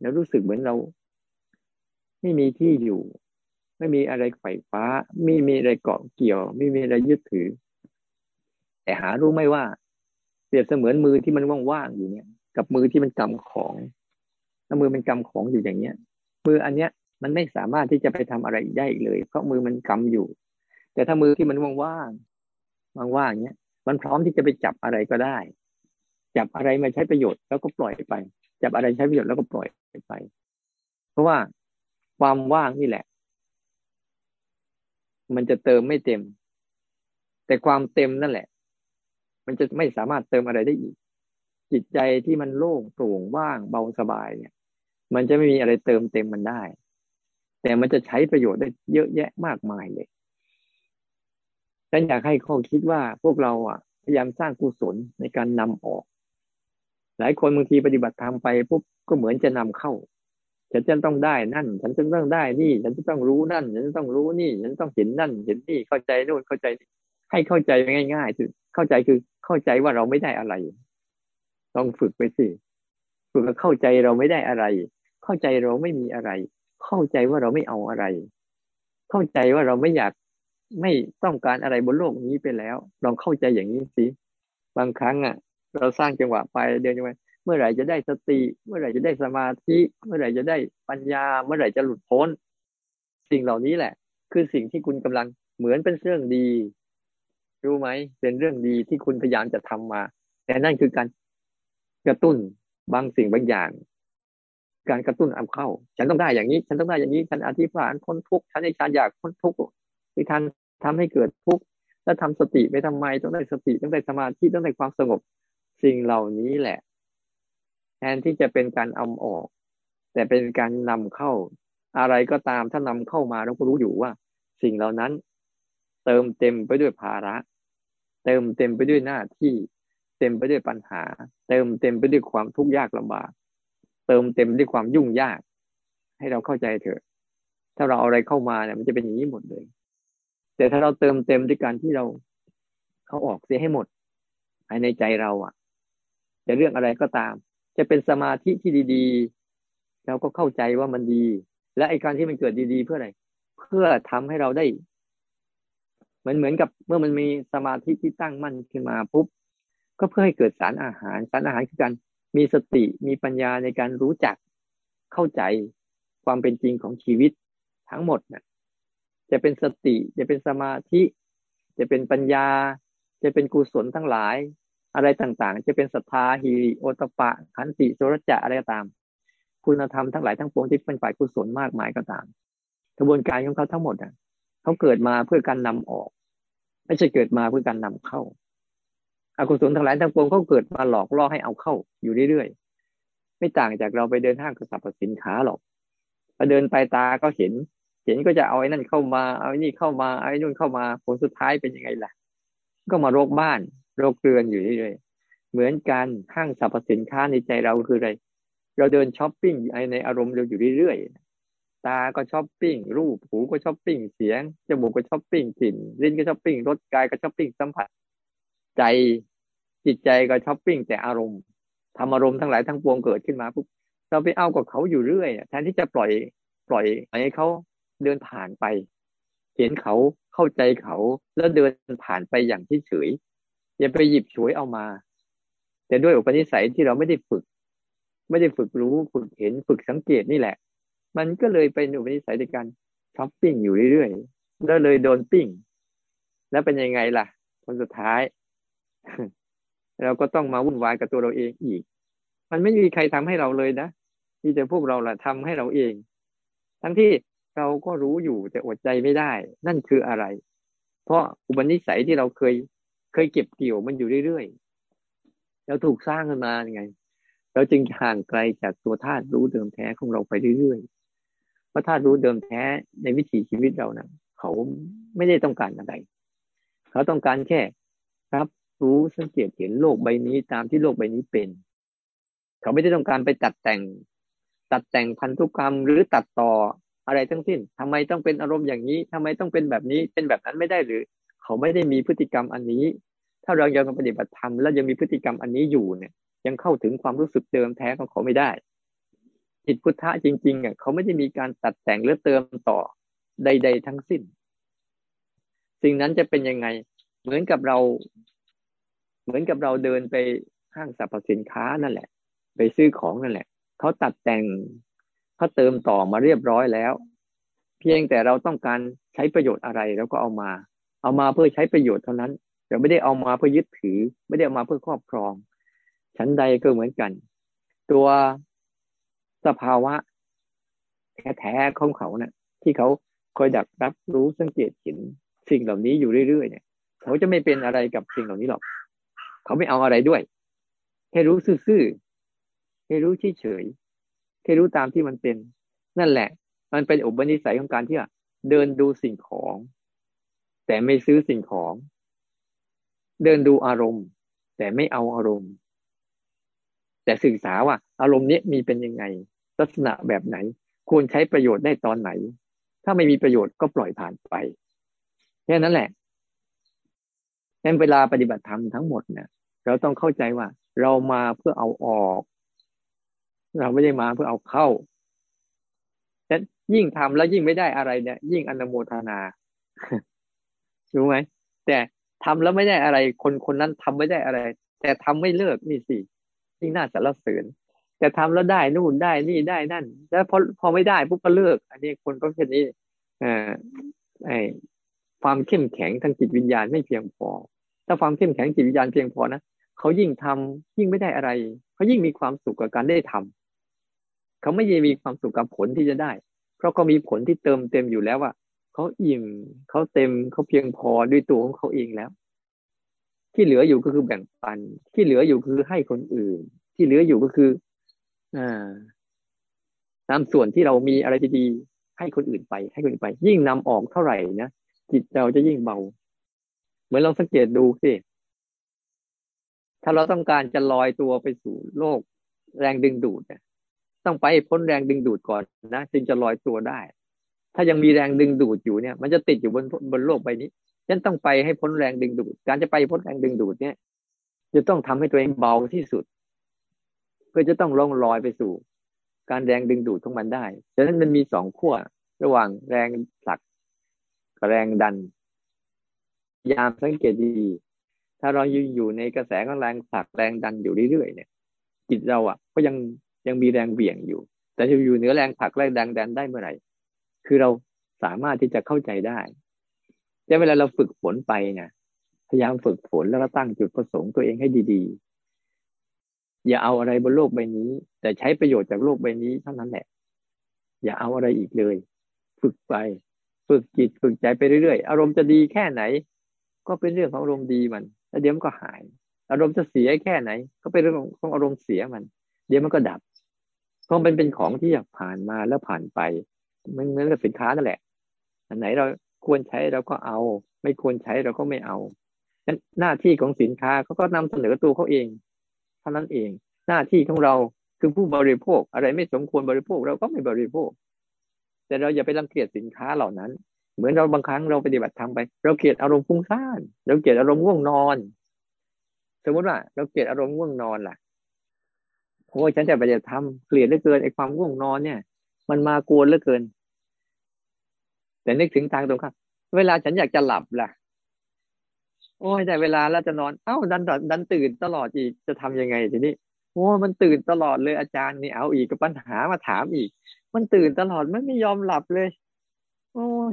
Speaker 1: แล้วรู้สึกเหมือนเรา ไม่มีที่อยู่ ไม่มีอะไรไขว่ฟ้า ไม่มีอะไรเกาะเกี่ยว ไม่มีอะไรยึดถือ แต่หารู้ไหมว่าเปรียบเสมือนมือที่มันว่างๆอยู่เนี่ย กับมือที่มันกำของแล้วมือมันกำของอยู่อย่างเนี้ยมืออันเนี้ยมันไม่สามารถที่จะไปทำอะไรได้อีกเลย เพราะมือมันกำอยู่ แต่ถ้ามือที่มันว่างๆว่างๆเนี้ย มันพร้อมที่จะไปจับอะไรก็ได้ จับอะไรมาใช้ประโยชน์แล้วก็ปล่อยไป จับอะไรใช้ประโยชน์แล้วก็ปล่อยไป เพราะว่าความว่างนี่แหละ มันจะเติมไม่เต็ม แต่ความเต็มนั่นแหละ มันจะไม่สามารถเติมอะไรได้อีก จิตใจที่มันโล่งโปร่งว่างเบาสบายเนี่ย มันจะไม่มีอะไรเติมเต็มมันได้ แต่มันจะใช้ประโยชน์ได้เยอะแยะมากมายเลยฉันอยากให้ข้อคิดว่าพวกเราอะพยายามสร้างกุศลในการนำออก หลายคนบางทีปฏิบัติธรรมไปปุ๊บก็เหมือนจะนำเข้า ฉันจะต้องได้นั่น ฉันจะต้องได้นี่ ฉันจะต้องรู้นั่น ฉันจะต้องรู้นี่ ฉันต้องเห็นนั่น เห็นนี่เข้าใจโน่นเข้าใจ ให้เข้าใจง่ายๆคือเข้าใจคือเข้าใจว่าเราไม่ได้อะไรลองฝึกไปสิฝึกเข้าใจเราไม่ได้อะไร เข้าใจเราไม่มีอะไร เข้าใจว่าเราไม่เอาอะไร เข้าใจว่าเราไม่อยากไม่ต้องการอะไรบนโลกนี้ไปแล้ว ลองเข้าใจอย่างนี้สิบางครั้งอะ เราสร้างจังหวะไปเดินยังไปเมื่อไหร่จะได้สติ เมื่อไหร่จะได้สมาธิ เมื่อไหร่จะได้ปัญญา เมื่อไหร่จะหลุดพ้น สิ่งเหล่านี้แหละ คือสิ่งที่คุณกำลังเหมือนเป็นเรื่องดี รู้ไหมเป็นเรื่องดีที่คุณพยายามจะทำมา แต่นั่นคือการกระตุ้นบางสิ่งบางอย่าง การกระตุ้นเอาเข้า ฉันต้องได้อย่างนี้ ฉันต้องได้อย่างนี้ฉันอธิษฐานพ้นทุกข์ฉันในการอยากพ้นทุกข์มีการทำให้เกิดทุกข์แล้วทำสติไปทำไมต้องได้สติต้องได้สมาธิต้องได้ความสงบ สิ่งเหล่านี้แหละ แทนที่จะเป็นการเอาออก แต่เป็นการนำเข้า อะไรก็ตามถ้านำเข้ามาเราก็รู้อยู่ว่า สิ่งเหล่านั้น เติมเต็มไปด้วยภาระ เติมเต็มไปด้วยหน้าที่ เต็มไปด้วยปัญหา เติมเต็มไปด้วยความทุกข์ยากลำบาก เติมเต็มด้วยความยุ่งยาก ให้เราเข้าใจเถอะ ถ้าเราเอาอะไรเข้ามาเนี่ยมันจะเป็นอย่างนี้หมดเลย แต่ถ้าเราเติมเต็มด้วยการที่เราเขาออกเสียให้หมดภายในใจเราอะ จะเรื่องอะไรก็ตาม จะเป็นสมาธิที่ดีๆ เราก็เข้าใจว่ามันดี และไอ้การที่มันเกิดดีๆ เพื่ออะไร เพื่อทำให้เราได้เหมือนเหมือนกับเมื่อมันมีสมาธิที่ตั้งมั่นขึ้นมาปุ๊บก็เพื่อให้เกิดสารอาหาร สารอาหารคือการมีสติมีปัญญาในการรู้จักเข้าใจความเป็นจริงของชีวิตทั้งหมดเนะ่ยจะเป็นสติ จะเป็นสมาธิ จะเป็นปัญญา จะเป็นกุศลทั้งหลาย อะไรต่างๆ จะเป็นศรัทธาฮีริโอตปะขันติโสรจะอะไรก็ตาม คุณธรรมทั้งหลายทั้งปวงที่เป็นฝ่ายกุศลมากมายก็ตาม กระบวนการของเขาทั้งหมดอะเขาเกิดมาเพื่อการนำออก ไม่ใช่เกิดมาเพื่อการนำเข้าอากุศลทั้งหลายทั้งปวงเขาเกิดมาหลอกล่อให้เอาเข้าอยู่เรื่อยๆไม่ต่างจากเราไปเดินห้างกับสรรพสินค้าหรอกพอเดินไปตาก็เห็น เห็นก็จะเอาไอ้นั่นเข้ามาเอาไอ้นี่เข้ามาเอาไอ้นู่นเข้ามาผลสุดท้ายเป็นยังไงล่ะ ก็มาโรคบ้าน โรคเรือนอยู่เรื่อยๆเหมือนกันห้างสรรพสินค้าในใจเราคืออะไร เราเดินช้อปปิ้งในอารมณ์เราอยู่เรื่อยๆตาก็ช้อปปิ้งรูปหูก็ช้อปปิ้งเสียงจมูกก็ช้อปปิ้งกลิ่นลิ้นก็ช้อปปิ้งรสกายก็ช้อปปิ้งสัมผัส ใจจิตใจก็ช้อปปิ้งแต่อารมณ์ทำอารมณ์ทั้งหลายทั้งปวงเกิดขึ้นมาปุ๊บเราไปเอากับเขาอยู่เรื่อยแทนที่จะปล่อยปล่อยให้เขาเดินผ่านไป เห็นเขาเข้าใจเขาแล้วเดินผ่านไปอย่างเฉย อย่าไปหยิบฉวยเอามา แต่ด้วยอุปนิสัยที่เราไม่ได้ฝึก ไม่ได้ฝึกรู้ฝึกเห็นฝึกสังเกตนี่แหละ มันก็เลยเป็นอุปนิสัยในการช้อปปิ้งอยู่เรื่อยๆแล้วเลยโดนปิ้ง แล้วเป็นยังไงล่ะคนสุดท้าย เราก็ต้องมาวุ่นวายกับตัวเราเองอีก มันไม่มีใครทำให้เราเลยนะมีแต่พวกเราแหละทำให้เราเอง ทั้งที่เราก็รู้อยู่แต่อดใจไม่ได้ นั่นคืออะไร เพราะอุปนิสัยที่เราเคย เคยเก็บเกี่ยวมันอยู่เรื่อยๆเราถูกสร้างขึ้นมาไงเราจึงห่างไกลจากตัวธาตุรู้เดิมแท้ของเราไปเรื่อยๆเพราะธาตุรู้เดิมแท้ในวิถีชีวิตเรานะเขาไม่ได้ต้องการอะไร เขาต้องการแค่รับรู้สังเกตเห็นโลกใบนี้ตามที่โลกใบนี้เป็น เขาไม่ได้ต้องการไปตัดแต่ง ตัดแต่งพันธุกรรมหรือตัดต่ออะไรทั้งสิ้นทำไมต้องเป็นอารมณ์อย่างนี้ทำไมต้องเป็นแบบนี้เป็นแบบนั้นไม่ได้หรือ เขาไม่ได้มีพฤติกรรมอันนี้ ถ้าเรายังปฏิบัติธรรมแล้วยังมีพฤติกรรมอันนี้อยู่เนี่ย ยังเข้าถึงความรู้สึกเดิมแท้ของเขาไม่ได้ จิตพุทธะจริงๆอะเขาไม่ได้มีการตัดแต่งหรือเติมต่อใด ๆ ทั้งสิ้น สิ่งนั้นจะเป็นยังไง เหมือนกับเรา เหมือนกับเราเดินไปห้างสรรพสินค้านั่นแหละ ไปซื้อของนั่นแหละ เขาตัดแต่งเขาเติมต่อมาเรียบร้อยแล้ว เพียงแต่เราต้องการใช้ประโยชน์อะไรเราก็เอามา เอามาเพื่อใช้ประโยชน์เท่านั้นเราไม่ได้เอามาเพื่อยึดถือ ไม่ได้เอามาเพื่อครอบครอง ชั้นใดก็เหมือนกัน ตัวสภาวะแท้ๆของเขาเนะ่ะที่เขาคอยดักรับรู้สังเกตเห็นสิ่งเหล่านี้อยู่เรื่อยๆเนี่ยเขาจะไม่เป็นอะไรกับสิ่งเหล่านี้หรอก เขาไม่เอาอะไรด้วยแค่รู้ซื่อๆแค่รู้เฉยๆแค่รู้ตามที่มันเป็น นั่นแหละ มันเป็นอุปนิสัยของการที่เดินดูสิ่งของ แต่ไม่ซื้อสิ่งของ เดินดูอารมณ์ แต่ไม่เอาอารมณ์ แต่ศึกษาว่า อารมณ์นี้มีเป็นยังไง ลักษณะแบบไหน ควรใช้ประโยชน์ได้ตอนไหน ถ้าไม่มีประโยชน์ก็ปล่อยผ่านไปแค่นั้นแหละในเวลาปฏิบัติธรรมทั้งหมดเนี่ยเราต้องเข้าใจว่า เรามาเพื่อเอาออก เราไม่ได้มาเพื่อเอาเข้าแต่ยิ่งทำแล้วยิ่งไม่ได้อะไรเนี่ย ยิ่งอนโมทนา รู้ไหมแต่ทำแล้วไม่ได้อะไร คนคนนั้นทำไม่ได้อะไร แต่ทำไม่เลิกนี่สิที่น่าสรรเสริญแต่ทำแล้วได้นู่นได้นี่ได้นั่น แล้วพอพอไม่ได้ปุ๊บก็เลิก อันนี้คนก็แค่นี้อ่าไอความเข้มแข็งทางจิตวิญญาณไม่เพียงพอ ถ้าความเข้มแข็งจิตวิญญาณเพียงพอนะเขายิ่งทำยิ่งไม่ได้อะไรเขายิ่งมีความสุขกับการได้ทำเขาไม่ยังมีความสุขกับผลที่จะได้ เพราะเขามีผลที่เติมเต็มอยู่แล้วว่า เขาอิ่มเขาเต็มเขาเพียงพอด้วยตัวของเขาเองแล้ว ที่เหลืออยู่ก็คือแบ่งปัน ที่เหลืออยู่คือให้คนอื่น ที่เหลืออยู่ก็คือ อ่า ตามส่วนที่เรามีอะไรดีๆให้คนอื่นไป ให้คนอื่นไป ยิ่งนำออกเท่าไหร่นะจิตเราจะยิ่งเบา เหมือนลองสังเกตดูสิถ้าเราต้องการจะลอยตัวไปสู่โลกแรงดึงดูดเนี่ยต้องไปพ้นแรงดึงดูดก่อนนะจึงจะลอยตัวได้ ถ้ายังมีแรงดึงดูดอยู่เนี่ย มันจะติดอยู่บนบนโลกใบนี้ฉันต้องไปให้พ้นแรงดึงดูด การจะไปพ้นแรงดึงดูดเนี่ย จะต้องทำให้ตัวเองเบาที่สุด เพื่อจะต้องล่องลอยไปสู่ การแรงดึงดูดของมันได้ฉะนั้นมันมีสองขั้วระหว่างแรงผลักกับแรงดันยามสังเกตดีถ้าเราอยู่อยู่ในกระแสของแรงผลักแรงดันอยู่เรื่อยๆเนี่ยจิตเราอะ ก็ยังยังมีแรงเบี่ยงอยู่ แต่จะอยู่เหนือแรงผลักแรงดันดันได้เมื่อไหร่ คือเราสามารถที่จะเข้าใจได้แต่เวลาเราฝึกฝนไปเนี่ยพยายามฝึกฝนแล้วก็ตั้งจุดประสงค์ตัวเองให้ดีๆ อย่าเอาอะไรบนโลกใบนี้ แต่ใช้ประโยชน์จากโลกใบนี้เท่านั้นแหละ อย่าเอาอะไรอีกเลย ฝึกไป ฝึกจิตฝึกใจไปเรื่อยๆ อารมณ์จะดีแค่ไหน ก็เป็นเรื่องของอารมณ์ดีมัน แล้วเดี๋ยวมันก็หาย อารมณ์จะเสียแค่ไหน ก็เป็นเรื่องของอารมณ์เสียมัน เดี๋ยวมันก็ดับเพราะมันเป็นของที่ผ่านมาแล้วผ่านไป มันเหมือนกับสินค้านั่นแหละ อันไหนเราควรใช้เราก็เอา ไม่ควรใช้เราก็ไม่เอานั้นหน้าที่ของสินค้าเขาก็นำเสนอตัวเขาเองเท่านั้นเอง หน้าที่ของเราคือผู้บริโภค อะไรไม่สมควรบริโภคเราก็ไม่บริโภค แต่เราอย่าไปรังเกียจสินค้าเหล่านั้น เหมือนเราบางครั้งเราปฏิบัติทำไป เราเกลียดอารมณ์ฟุ้งซ่านเราเกลียดอารมณ์ง่วงนอน สมมติว่า เราเกลียดอารมณ์ง่วงนอนล่ะโอ้ยฉันจะปฏิบัติทำเกลียดเหลือเกินไอ้ความง่วงนอนเนี่ย มันมากวนเหลือเกิน แต่นึกถึงทางตรงข้ามเวลาฉันอยากจะหลับล่ะ โอ้ยแต่เวลาแล้วจะนอน เอ้า ดันดันตื่นตลอดอีกจะทำยังไงทีนี้โอ้มันตื่นตลอดเลยอาจารย์นี่เอาอีกกับปัญหามาถามอีก มันตื่นตลอดมันไม่ยอมหลับเลย โอ้ย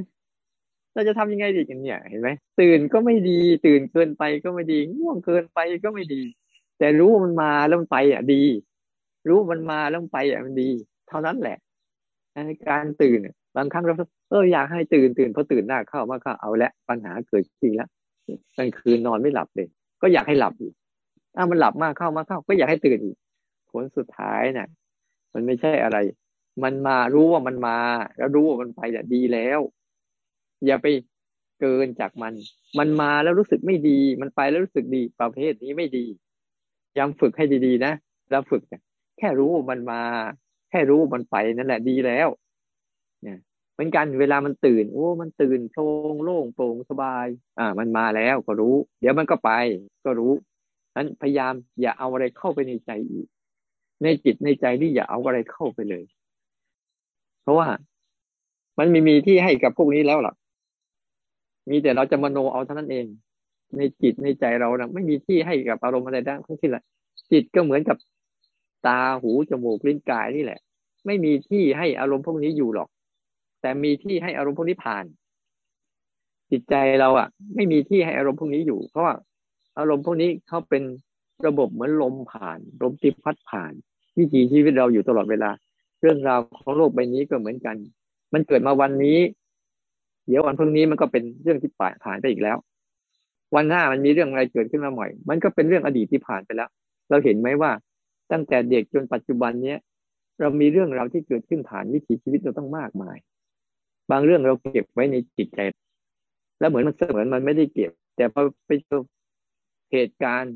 Speaker 1: เราจะทำยังไงดีกันเนี่ย เห็นไหมตื่นก็ไม่ดี ตื่นเกินไปก็ไม่ดีง่วงเกินไปก็ไม่ดี แต่รู้มันมาแล้วมันไปอะดี รู้มันมาแล้วมันไปอะมันดี เท่านั้นแหละ ในการตื่นบางครั้งเราเอออยากให้ตื่นตื่นพอตื่นหน้าเข้ามากเข้าเอาละปัญหาเกิดจริงแล้วกลางคืนนอนไม่หลับเลย ก็อยากให้หลับอีกถ้ามันหลับมากเข้ามากเข้า ก็อยากให้ตื่นอีกผลสุดท้ายเนี่ยมันไม่ใช่อะไร มันมารู้ว่ามันมา แล้วรู้ว่ามันไปเนี่ยดีแล้ว อย่าไปเกินจากมัน มันมาแล้วรู้สึกไม่ดี มันไปแล้วรู้สึกดีประเภทนี้ไม่ดีย้ำฝึกให้ดีๆนะแล้วฝึกแค่รู้ว่ามันมา แค่รู้มันไปนั่นแหละดีแล้วเนี่ยเหมือนกันเวลามันตื่น โอ้มันตื่นโล่งโล่งโปร่งสบาย อ่า มันมาแล้วก็รู้ เดี๋ยวมันก็ไปก็รู้นั้นพยายามอย่าเอาอะไรเข้าไปในใจอีก ในจิตในใจนี่อย่าเอาอะไรเข้าไปเลย เพราะว่ามันไม่มีที่ให้กับพวกนี้แล้วหรอกมีแต่เราจะมโนเอาเท่านั้นเอง ในจิตในใจเรานะไม่มีที่ให้กับอารมณ์อะไรได้ทั้งสิ้นแหละจิตก็เหมือนกับ ตาหูจมูกลิ้นกายนี่แหละ ไม่มีที่ให้อารมณ์พวกนี้อยู่หรอก แต่มีที่ให้อารมณ์พวกนี้ผ่าน จิตใจเราอะ ไม่มีที่ให้อารมณ์พวกนี้อยู่ เพราะว่าอารมณ์พวกนี้เขาเป็นระบบเหมือนลมผ่าน ลมที่พัดผ่าน วิถีชีวิตเราอยู่ตลอดเวลา เรื่องราวของโลกใบนี้ก็เหมือนกัน มันเกิดมาวันนี้ เดี๋ยววันพรุ่งนี้มันก็เป็นเรื่องที่ผ่านไปอีกแล้ว วันหน้ามันมีเรื่องอะไรเกิดขึ้นมาใหม่ มันก็เป็นเรื่องอดีตที่ผ่านไปแล้ว เราเห็นไหมว่า ตั้งแต่เด็กจนปัจจุบันเนี้ยเรามีเรื่องราวที่เกิดขึ้นผ่านวิถีชีวิตเราต้องมากมาย บางเรื่องเราเก็บไว้ในจิตใจ แล้วเหมือนมันเสมือนมันไม่ได้เก็บ แต่พอไปเจอเหตุการณ์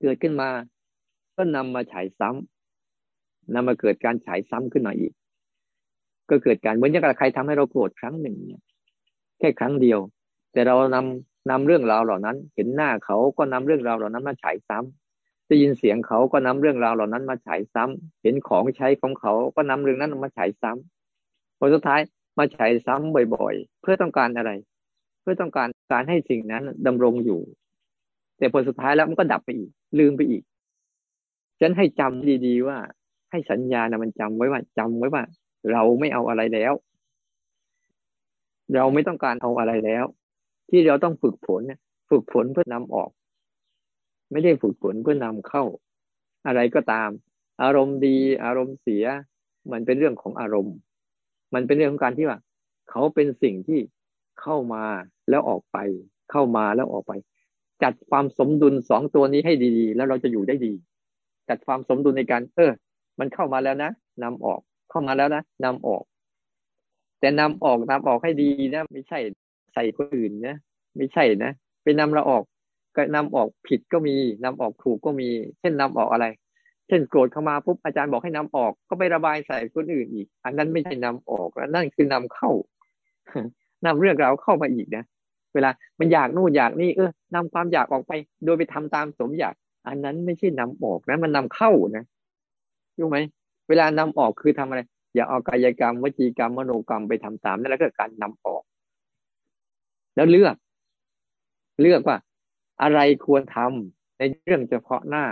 Speaker 1: เกิดขึ้นมา ก็นำมาฉายซ้ำนำมาเกิดการฉายซ้ำขึ้นมาอีก ก็เกิดการเหมือนอย่างใครทำให้เราโกรธครั้งหนึ่งเนี่ยแค่ครั้งเดียว แต่เรานำนำเรื่องราวเหล่านั้น เห็นหน้าเขาก็นำเรื่องราวเหล่านั้นมาฉายซ้ำ ได้ยินเสียงเขาก็นำเรื่องราวเหล่านั้นมาฉายซ้ำเห็นของใช้ของเขาก็นำเรื่องนั้นมาฉายซ้ำผลสุดท้ายมาฉายซ้ำบ่อย ๆ เพื่อต้องการอะไร เพื่อต้องการการให้สิ่งนั้นดำรงอยู่ แต่ผลสุดท้ายแล้วมันก็ดับไปอีก ลืมไปอีกฉันให้จำดีๆว่า ให้สัญญานะมันจำไว้ว่าจำไว้ว่า เราไม่เอาอะไรแล้ว เราไม่ต้องการเอาอะไรแล้ว ที่เราต้องฝึกฝนเนี่ยฝึกฝนเพื่อนำออก ไม่ได้ฝึกฝนเพื่อนำเข้า อะไรก็ตาม อารมณ์ดี อารมณ์เสีย มันเป็นเรื่องของอารมณ์ มันเป็นเรื่องของการที่ว่า เขาเป็นสิ่งที่เข้ามาแล้วออกไป เข้ามาแล้วออกไป จัดความสมดุลสองตัวนี้ให้ดี ๆ แล้วเราจะอยู่ได้ดี จัดความสมดุลในการ เออ มันเข้ามาแล้วนะนำออก เข้ามาแล้วนะนำออก แต่นำออกนำออกให้ดีนะ ไม่ใช่ใส่คนอื่นนะ ไม่ใช่นะไปนำเราออก ก็นำออกผิดก็มีนำออกถูกก็มี เช่นนำออกอะไร เช่นโกรธเข้ามาปุ๊บอาจารย์บอกให้นำออก ก็ไประบายใส่คนอื่นอีก อันนั้นไม่ใช่นำออกแล้วนั่นคือนำเข้านำเรื่องราวเข้ามาอีกนะเวลามันอยากนู่นอยากนี่เออนำความอยากออกไป โดยไปทำตามสมอยาก อันนั้นไม่ใช่นำออกนะมันนำเข้านะรู้ไหมเวลานำออกคือทำอะไร อย่าเอากายกรรมวจีกรรมมโนกรรมไปทำตามนั่นแหละก็การนำออก แล้วเลือก เลือกว่า อะไรควรทำในเรื่องเฉพาะหน้า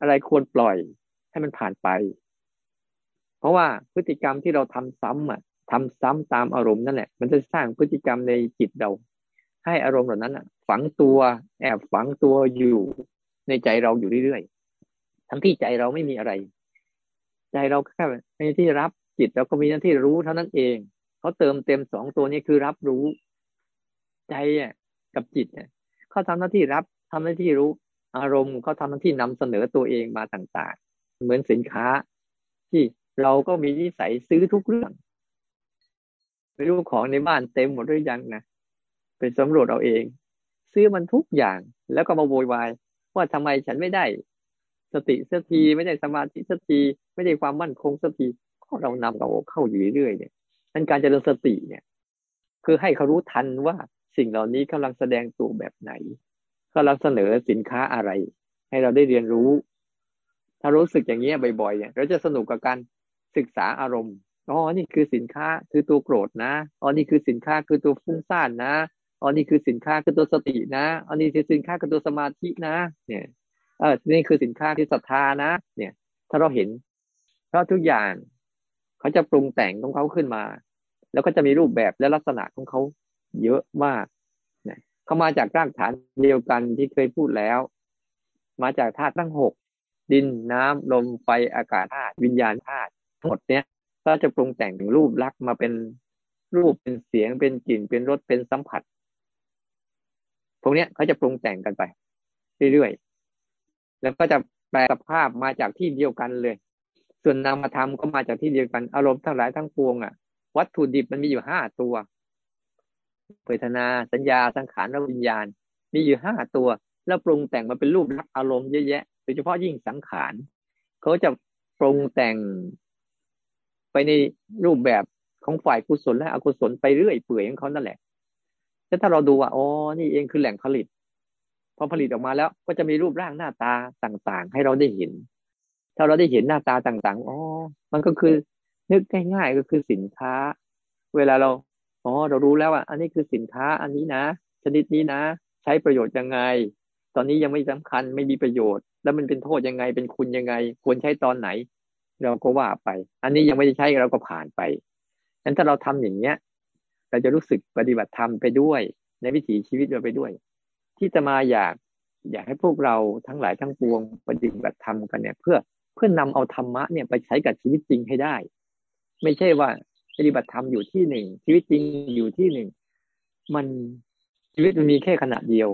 Speaker 1: อะไรควรปล่อยให้มันผ่านไป เพราะว่าพฤติกรรมที่เราทำซ้ำอะทำซ้ำตามอารมณ์นั่นแหละ มันจะสร้างพฤติกรรมในจิตเรา ให้อารมณ์เหล่านั้นอะ ฝังตัว แอบฝังตัวอยู่ในใจเราอยู่เรื่อยๆ ทั้งที่ใจเราไม่มีอะไร ใจเราแค่ในที่รับจิตเราก็มีหน้าที่รู้เท่านั้นเองเขาเติมเต็มสองตัวนี้คือรับรู้ ใจอะกับจิตเนี่ย เขาทำหน้าที่รับทำหน้าที่รู้อารมณ์เขาทำหน้าที่นำเสนอตัวเองมาต่างๆ เหมือนสินค้า ที่เราก็มีนิสัยซื้อทุกเรื่องไม่รู้ของในบ้านเต็มหมดหรือยังนะไปสำรวจเอาเอง ซื้อมันทุกอย่างแล้วก็มาโวยวายว่าทำไมฉันไม่ได้ สติสักทีไม่ได้สมาธิสักทีไม่ได้ความมั่นคงสักทีก็เรานำเราเข้าอยู่เรื่อยเนี่ยนั่นการเจริญสติเนี่ย คือให้เขารู้ทันว่า สิ่งเหล่านี้กำลังแสดงตัวแบบไหนก็เราเสนอสินค้าอะไร ให้เราได้เรียนรู้ ถ้ารู้สึกอย่างนี้บ่อยๆเนี่ยเราจะสนุกกับการศึกษาอารมณ์อ๋อนี่คือสินค้าคือตัวโกรธนะอ๋อนี่คือสินค้าคือตัวฟุ้งซ่านนะอ๋อนี่คือสินค้าคือตัวสตินะอ๋อนี่คือสินค้าคือตัวสมาธินะ เนี่ยเออนี่คือสินค้าที่ศรัทธานะ เนี่ย ถ้าเราเห็น เพราะทุกอย่างเขาจะปรุงแต่งของเขาขึ้นมา แล้วก็จะมีรูปแบบและลักษณะของเขา เยอะมากเขามาจากรากฐานเดียวกันที่เคยพูดแล้ว มาจากธาตุทั้งหกดินน้ำลมไฟอากาศธาตุวิญญาณธาตุหมดเนี้ยก็จะปรุงแต่งถึงรูปลักษณ์มาเป็นรูปเป็นเสียงเป็นกลิ่นเป็นรสเป็นสัมผัสพวกเนี้ยเขาจะปรุงแต่งกันไป เรื่อยๆแล้วก็จะแปลสภาพมาจากที่เดียวกันเลย ส่วนนามธรรมก็มาจากที่เดียวกันอารมณ์ทั้งหลายทั้งปวงอะ วัตถุดิบมันมีอยู่ห้าตัว เวทนาสัญญาสังขารและวิญญาณ มีอยู่ห้าตัว แล้วปรุงแต่งมาเป็นรูปลักษณ์อารมณ์เยอะแยะโดยเฉพาะยิ่งสังขารเขาจะปรุงแต่งไปในรูปแบบของฝ่ายกุศลและอกุศลไปเรื่อยเปื่อยของเขานั่นแหละแล้วถ้าเราดูว่าอ๋อนี่เองคือแหล่งผลิตพอผลิตออกมาแล้วก็จะมีรูปร่างหน้าตาต่างๆ ให้เราได้เห็น ถ้าเราได้เห็นหน้าตาต่างๆอ๋อมันก็คือนึกง่ายๆก็คือสินค้า เวลาเรา อ๋อเรารู้แล้วว่าอันนี้คือสินค้าอันนี้นะ ชนิดนี้นะ ใช้ประโยชน์ยังไง ตอนนี้ยังไม่สำคัญไม่มีประโยชน์ แล้วมันเป็นโทษยังไงเป็นคุณยังไง ควรใช้ตอนไหน เราก็ว่าไป อันนี้ยังไม่ได้ใช้เราก็ผ่านไปนั้นถ้าเราทำอย่างเนี้ย เราจะรู้สึกปฏิบัติธรรมไปด้วย ในวิถีชีวิตเราไปด้วย ที่จะมาอยากอยากให้พวกเราทั้งหลายทั้งปวงปฏิบัติธรรมกันเนี่ย เพื่อเพื่อนนำเอาธรรมะเนี่ยไปใช้กับชีวิตจริงให้ได้ ไม่ใช่ว่า ปฏิบัติธรรมอยู่ที่หนึ่งชีวิตจริงอยู่ที่หนึ่งมันชีวิตมันมีแค่ขณะเดียว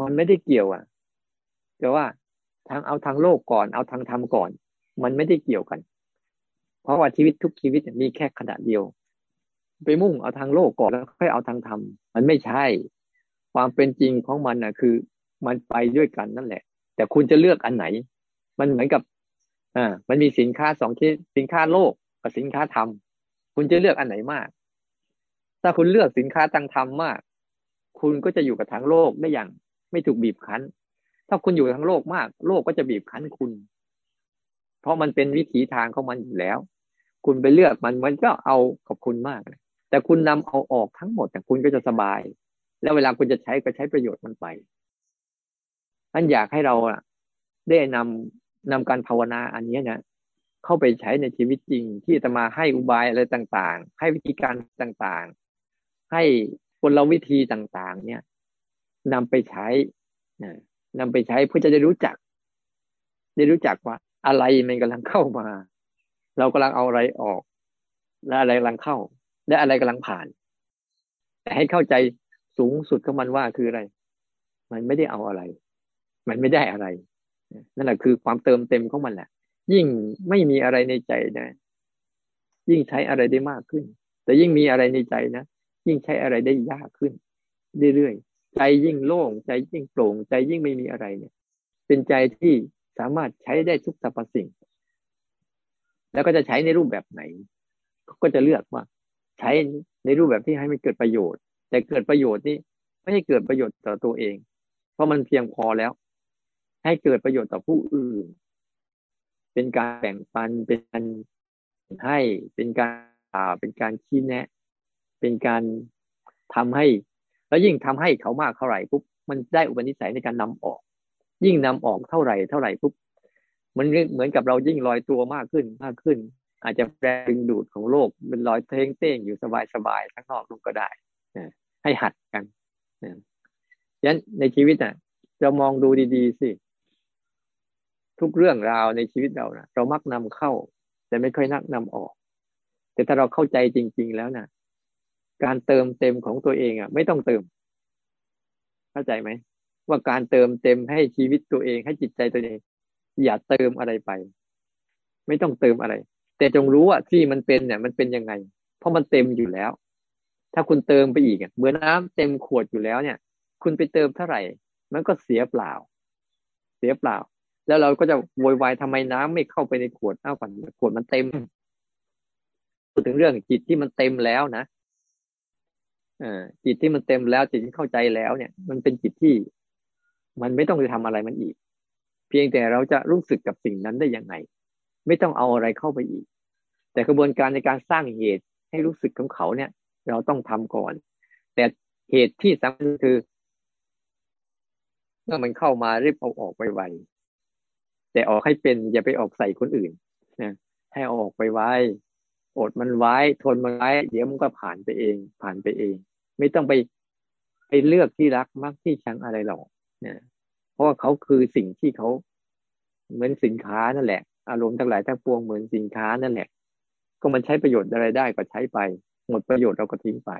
Speaker 1: มันไม่ได้เกี่ยว อะ แต่ว่าทางเอาทางโลกก่อน เอาทางธรรมก่อน มันไม่ได้เกี่ยวกัน เพราะว่าชีวิตทุกชีวิตมีแค่ขณะเดียว ไปมุ่งเอาทางโลกก่อนแล้วค่อยเอาทางธรรมมันไม่ใช่ ความเป็นจริงของมันนะคือมันไปด้วยกันนั่นแหละ แต่คุณจะเลือกอันไหน มันเหมือนกับ อ่า มันมีสินค้าสองที่สินค้าโลก กับสินค้าธรรมคุณจะเลือกอันไหนมาก ถ้าคุณเลือกสินค้าทางธรรมมาก คุณก็จะอยู่กับทางโลกได้อย่าง ไม่ถูกบีบคั้น ถ้าคุณอยู่ทางโลกมาก โลกก็จะบีบคั้นคุณ เพราะมันเป็นวิถีทางของมันอยู่แล้ว คุณไปเลือกมันมันก็เอากับคุณมากแต่คุณนำเอาออกทั้งหมดแต่คุณก็จะสบาย แล้วเวลาคุณจะใช้ก็ใช้ประโยชน์มันไปอันอยากให้เราได้นำนำการภาวนาอันนี้นะ เข้าไปใช้ในชีวิตจริง ที่จะมาให้อุบายอะไรต่างๆ ให้วิธีการต่างๆ ให้กลวิธีต่างๆ เนี่ยนำไปใช้นำไปใช้เพื่อจะได้รู้จัก ได้รู้จักว่า อะไรมันกำลังเข้ามา เรากำลังเอาอะไรออก และอะไรกำลังเข้า และอะไรกำลังผ่าน แต่ให้เข้าใจสูงสุดของมันว่าคืออะไร มันไม่ได้เอาอะไร มันไม่ได้อะไรนั่นแหละคือความเติมเต็มของมันแหละ ยิ่งไม่มีอะไรในใจนะ ยิ่งใช้อะไรได้มากขึ้น แต่ยิ่งมีอะไรในใจนะยิ่งใช้อะไรได้ยากขึ้น เรื่อยๆใจยิ่งโล่ง ใจยิ่งโปร่ง ใจยิ่งไม่มีอะไรเนี่ย เป็นใจที่สามารถใช้ได้ทุกสรรพสิ่ง แล้วก็จะใช้ในรูปแบบไหน ก็จะเลือกว่า ใช้ในรูปแบบที่ให้มันเกิดประโยชน์ แต่เกิดประโยชน์นี่ไม่ให้เกิดประโยชน์ต่อตัวเอง เพราะมันเพียงพอแล้ว ให้เกิดประโยชน์ต่อผู้อื่น เป็นการแบ่งปันเป็นการให้เป็นการอ่าเป็นการชี้แนะ เป็นการทำให้ แล้วยิ่งทำให้เขามากเท่าไหร่ปุ๊บมันได้อุปนิสัยในการนำออก ยิ่งนำออกเท่าไหร่เท่าไหร่ปุ๊บมันเหมือนกับเรายิ่งลอยตัวมากขึ้นมากขึ้น อาจจะแรงดูดของโลกเป็นลอยเท้งเต้งอยู่สบายสบายข้างนอกนู่นก็ได้ให้หัดกันนะยันในชีวิตอะ เรามองดูดีๆสิ ทุกเรื่องราวในชีวิตเรานะเรามักนำเข้า แต่ไม่ค่อยนักนำออก แต่ถ้าเราเข้าใจจริง ๆ แล้วนะการเติมเต็มของตัวเองอะ ไม่ต้องเติม เข้าใจไหมว่าการเติมเต็มให้ชีวิตตัวเองให้จิตใจตัวเอง อย่าเติมอะไรไป ไม่ต้องเติมอะไร แต่จงรู้ว่าที่มันเป็นเนี่ย มันเป็นยังไง เพราะมันเต็มอยู่แล้ว ถ้าคุณเติมไปอีกอะเมื่อน้ำเต็มขวดอยู่แล้วเนี่ย คุณไปเติมเท่าไหร่ มันก็เสียเปล่า เสียเปล่า แล้วเราก็จะโวยวายทำไมน้ำไม่เข้าไปในขวดเอ้าก่อนขวดมันเต็มพูดถึงเรื่องจิตที่มันเต็มแล้วนะอจิตที่มันเต็มแล้วจิตที่เข้าใจแล้วเนี่ย มันเป็นจิตที่ มันไม่ต้องไปทำอะไรมันอีก เพียงแต่เราจะรู้สึกกับสิ่งนั้นได้ยังไง ไม่ต้องเอาอะไรเข้าไปอีก แต่กระบวนการในการสร้างเหตุให้รู้สึกของเขาเนี่ย เราต้องทำก่อน แต่เหตุที่สำคัญคือเมื่อมันเข้ามารีบเอาออกไว แต่ออกให้เป็นอย่าไปออกใส่คนอื่นนะให้ออกไปไว้ อดมันไว้ ทนมันไว้ เดี๋ยวมันก็ผ่านไปเอง ผ่านไปเอง ไม่ต้องไปไปเลือกที่รักมักที่ชังอะไรหรอกนะเพราะว่าเขาคือสิ่งที่เขาเหมือนสินค้านั่นแหละ อารมณ์ทั้งหลายทั้งปวงเหมือนสินค้านั่นแหละ ก็มันใช้ประโยชน์อะไรได้ก็ใช้ไป หมดประโยชน์เราก็ทิ้งไป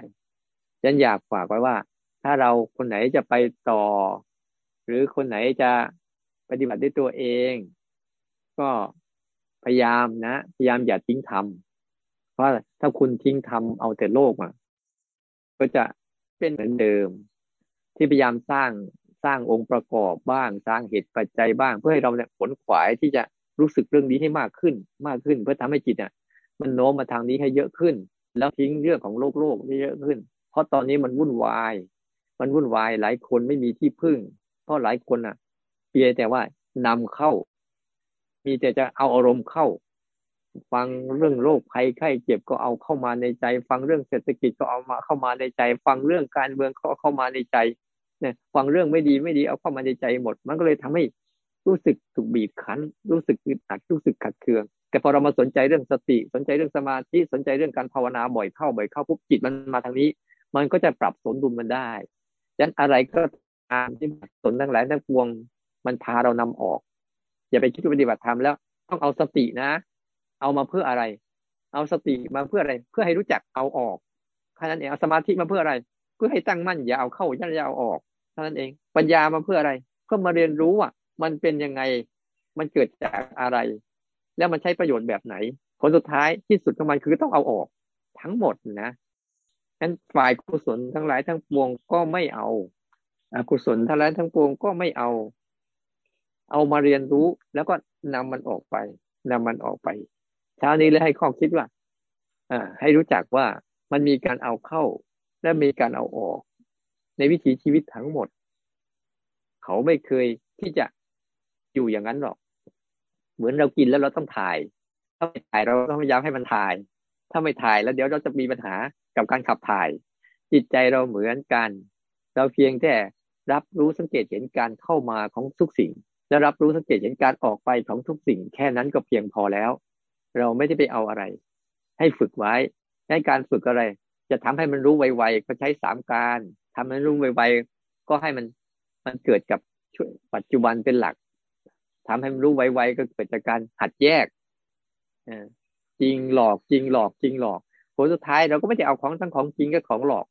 Speaker 1: ฉันอยากฝากไว้ว่า ถ้าเราคนไหนจะไปต่อ หรือคนไหนจะ ปฏิบัติด้วยตัวเอง ก็พยายามนะพยายามอย่าทิ้งทำเพราะถ้าคุณทิ้งทำเอาแต่โลกอะก็จะเป็นเหมือนเดิม ที่พยายามสร้างสร้างองค์ประกอบบ้างสร้างเหตุปัจจัยบ้าง เพื่อให้เราเนี่ยผลขวายที่จะรู้สึกเรื่องนี้ให้มากขึ้น มากขึ้น เพื่อทำให้จิตเนี่ยมันโน้มมาทางนี้ให้เยอะขึ้น แล้วทิ้งเรื่องของโลกโลกให้เยอะขึ้น เพราะตอนนี้มันวุ่นวาย มันวุ่นวายหลายคนไม่มีที่พึ่ง เพราะหลายคนอะ เพียงแต่ว่านำเข้า มีแต่จะเอาอารมณ์เข้า ฟังเรื่องโรคภัยไข้เจ็บก็เอาเข้ามาในใจ ฟังเรื่องเศรษฐกิจก็เอามาเข้ามาในใจ ฟังเรื่องการเมืองก็เข้ามาในใจเนี่ยฟังเรื่องไม่ดีไม่ดีเอาเข้ามาในใจหมด มันก็เลยทำให้รู้สึกถูกบีบคั้น รู้สึกอึดอัดรู้สึกขัดเคือง แต่พอเรามาสนใจเรื่องสติ สนใจเรื่องสมาธิสนใจเรื่องการภาวนาบ่อยเข้าบ่อยเข้าปุ๊บจิตมันมาทางนี้ มันก็จะปรับสมดุลมันได้ดังนั้นอะไรก็ตามที่สนทั้งหลายทั้งปวง มันพาเรานำออก อย่าไปคิดว่าปฏิบัติธรรมแล้ว ต้องเอาสตินะ เอามาเพื่ออะไร เอาสติมาเพื่ออะไร เพื่อให้รู้จักเอาออกแค่นั้นเองเอาสมาธิมาเพื่ออะไร เพื่อให้ตั้งมั่นอย่าเอาเข้าอย่าเอาออกแค่นั้นเอง ปัญญามาเพื่ออะไร เพื่อมาเรียนรู้ว่ามันเป็นยังไง มันเกิดจากอะไร แล้วมันใช้ประโยชน์แบบไหน ผลสุดท้ายที่สุดของมันคือต้องเอาออก ทั้งหมดนะ
Speaker 2: นั้นฝ่ายกุศลทั้งหลายทั้งปวงก็ไม่เอาอกุศลทั้งหลายทั้งปวงก็ไม่เอา เอามาเรียนรู้แล้วก็นำมันออกไปนำมันออกไปเช้านี้เลยให้ข้อคิดว่า อ่า ให้รู้จักว่ามันมีการเอาเข้า และมีการเอาออก ในวิถีชีวิตทั้งหมด เขาไม่เคยที่จะอยู่อย่างนั้นหรอก เหมือนเรากินแล้วเราต้องถ่าย ถ้าไม่ถ่ายเราต้องพยายามให้มันถ่าย ถ้าไม่ถ่ายแล้วเดี๋ยวเราจะมีปัญหากับการขับถ่าย จิตใจเราเหมือนกัน เราเพียงแต่รับรู้สังเกตเห็นการเข้ามาของทุกสิ่ง และรับรู้สังเกตเห็นการออกไปของทุกสิ่งแค่นั้นก็เพียงพอแล้ว เราไม่ได้ไปเอาอะไร ให้ฝึกไว้ในการฝึกอะไร จะทำให้มันรู้ไวๆก็ใช้สามการทำให้รู้ไวๆก็ให้มันมันเกิดกับปัจจุบันเป็นหลักทำให้มันรู้ไวๆก็เกิดจากการหัดแยกจริงหลอกจริงหลอกจริงหลอกผลสุดท้ายเราก็ไม่ได้เอาของทั้งของจริงกับของหลอก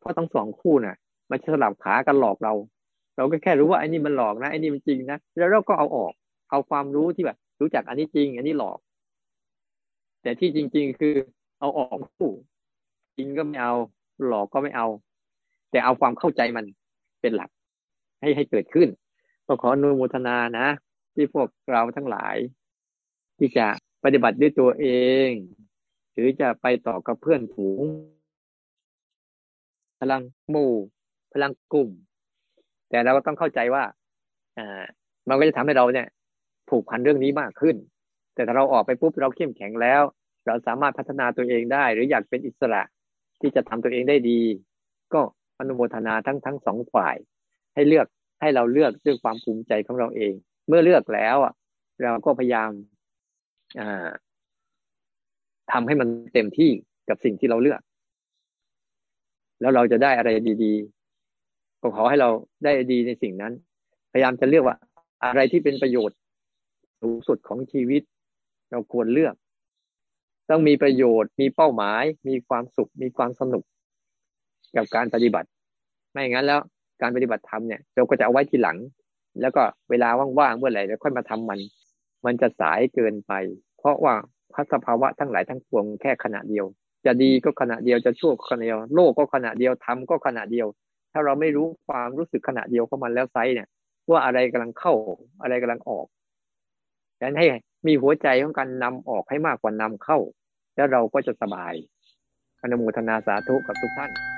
Speaker 2: เพราะทั้งสองคู่น่ะ มันสลับขากันหลอกเรา เราก็แค่รู้ว่าไอ้นี่มันหลอกนะไอ้นี่มันจริงนะแล้วเราก็เอาออก เอาความรู้ที่แบบ รู้จักอันนี้จริง อันนี้หลอก แต่ที่จริง ๆ คือเอาออกคู่จริงก็ไม่เอา หลอกก็ไม่เอา แต่เอาความเข้าใจมันเป็นหลัก ให้ให้เกิดขึ้นก็ขออนุโมทนานะ ที่พวกเราทั้งหลาย ที่จะปฏิบัติด้วยตัวเอง หรือจะไปต่อกับเพื่อนฝูง พลังหมู่ พลังกลุ่ม แต่เราก็ต้องเข้าใจว่าอ่ามันก็จะทำให้เราเนี่ยผูกพันเรื่องนี้มากขึ้น แต่ถ้าเราออกไปปุ๊บเราเข้มแข็งแล้ว เราสามารถพัฒนาตัวเองได้ หรืออยากเป็นอิสระที่จะทำตัวเองได้ดี ก็อนุโมทนาทั้งทั้งสองฝ่าย ให้เลือกให้เราเลือกด้วยความภูมิใจของเราเอง เมื่อเลือกแล้วอะเราก็พยายามทำให้มันเต็มที่กับสิ่งที่เราเลือก แล้วเราจะได้อะไรดีๆ ก็ขอให้เราได้ดีในสิ่งนั้น พยายามจะเลือกว่า อะไรที่เป็นประโยชน์สูงสุดของชีวิต เราควรเลือก ต้องมีประโยชน์ มีเป้าหมาย มีความสุข มีความสนุก กับการปฏิบัติ ไม่อย่างนั้นแล้วการปฏิบัติธรรมเนี่ยเราก็จะเอาไว้ทีหลัง แล้วก็เวลาว่างๆเมื่อไหร่เราค่อยมาทำมัน มันจะสายเกินไป เพราะว่าพัสภาวะทั้งหลายทั้งปวงแค่ขณะเดียว จะดีก็ขณะเดียวจะชั่วก็ขณะเดียว โลกก็ขณะเดียวทำก็ขณะเดียว ถ้าเราไม่รู้ความรู้สึกขณะเดียวของมันแล้วไซเนี่ย ว่าอะไรกำลังเข้าอะไรกำลังออกดังนั้นให้มีหัวใจของการนำออกให้มากกว่านำเข้า แล้วเราก็จะสบายอนุโมทนาสาธุกับทุกท่าน